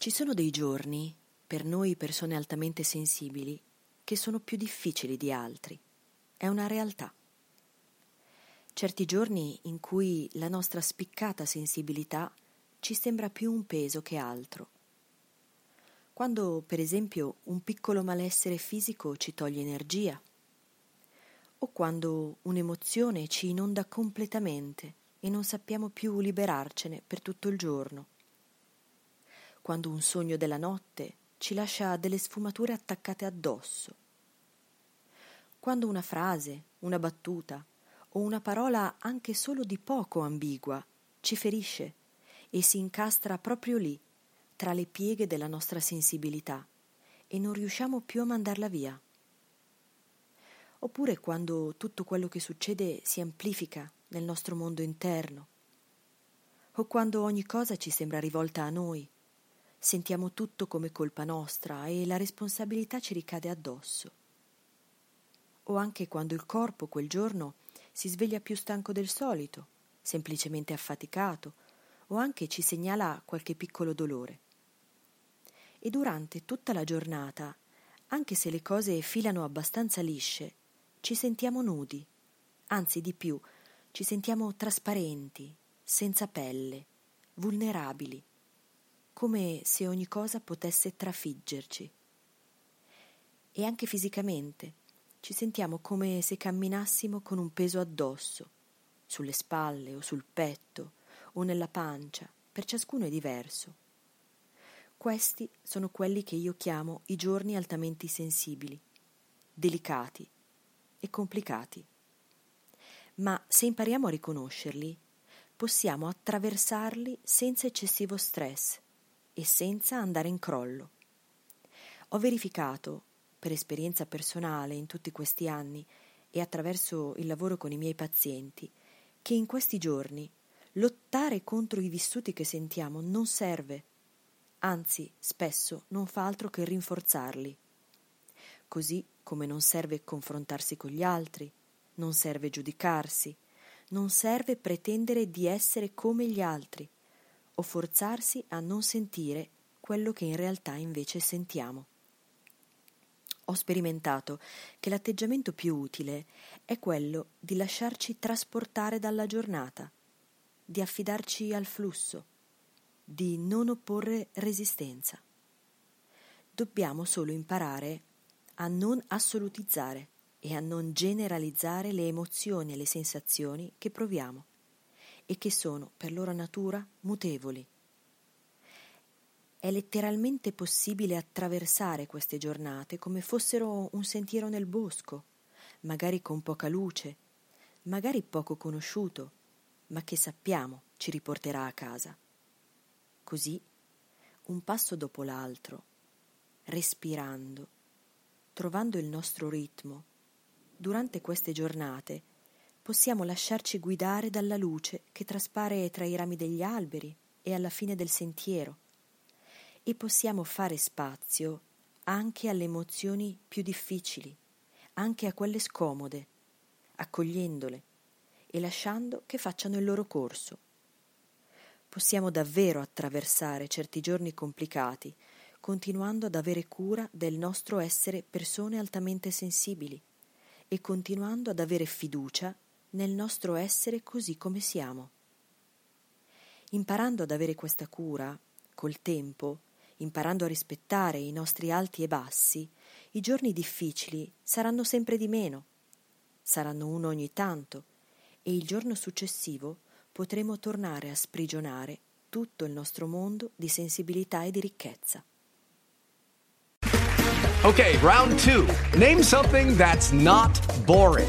Ci sono dei giorni, per noi persone altamente sensibili, che sono più difficili di altri. È una realtà. Certi giorni in cui la nostra spiccata sensibilità ci sembra più un peso che altro. Quando, per esempio, un piccolo malessere fisico ci toglie energia, o quando un'emozione ci inonda completamente e non sappiamo più liberarcene per tutto il giorno, quando un sogno della notte ci lascia delle sfumature attaccate addosso, quando una frase, una battuta, o una parola anche solo di poco ambigua ci ferisce e si incastra proprio lì, tra le pieghe della nostra sensibilità, e non riusciamo più a mandarla via. Oppure quando tutto quello che succede si amplifica nel nostro mondo interno, o quando ogni cosa ci sembra rivolta a noi, sentiamo tutto come colpa nostra e la responsabilità ci ricade addosso. O anche quando il corpo quel giorno si sveglia più stanco del solito, semplicemente affaticato, o anche ci segnala qualche piccolo dolore. E durante tutta la giornata, anche se le cose filano abbastanza lisce, ci sentiamo nudi, anzi di più, ci sentiamo trasparenti, senza pelle, vulnerabili, come se ogni cosa potesse trafiggerci. E anche fisicamente, ci sentiamo come se camminassimo con un peso addosso, sulle spalle o sul petto o nella pancia, per ciascuno è diverso. Questi sono quelli che io chiamo i giorni altamente sensibili, delicati e complicati. Ma se impariamo a riconoscerli, possiamo attraversarli senza eccessivo stress e senza andare in crollo. Ho verificato per esperienza personale in tutti questi anni e attraverso il lavoro con i miei pazienti, che in questi giorni lottare contro i vissuti che sentiamo non serve, anzi spesso non fa altro che rinforzarli. Così come non serve confrontarsi con gli altri, non serve giudicarsi, non serve pretendere di essere come gli altri o forzarsi a non sentire quello che in realtà invece sentiamo ho sperimentato che l'atteggiamento più utile è quello di lasciarci trasportare dalla giornata, di affidarci al flusso, di non opporre resistenza. Dobbiamo solo imparare a non assolutizzare e a non generalizzare le emozioni e le sensazioni che proviamo e che sono per loro natura mutevoli è letteralmente possibile attraversare queste giornate come fossero un sentiero nel bosco, magari con poca luce, magari poco conosciuto, ma che sappiamo ci riporterà a casa. Così, un passo dopo l'altro, respirando, trovando il nostro ritmo, durante queste giornate possiamo lasciarci guidare dalla luce che traspare tra i rami degli alberi e alla fine del sentiero e possiamo fare spazio anche alle emozioni più difficili, anche a quelle scomode, accogliendole e lasciando che facciano il loro corso. Possiamo davvero attraversare certi giorni complicati, continuando ad avere cura del nostro essere persone altamente sensibili e continuando ad avere fiducia nel nostro essere così come siamo. Imparando ad avere questa cura, col tempo, imparando a rispettare i nostri alti e bassi, i giorni difficili saranno sempre di meno, saranno uno ogni tanto, e il giorno successivo potremo tornare a sprigionare tutto il nostro mondo di sensibilità e di ricchezza. Ok, round two. Name something that's not boring.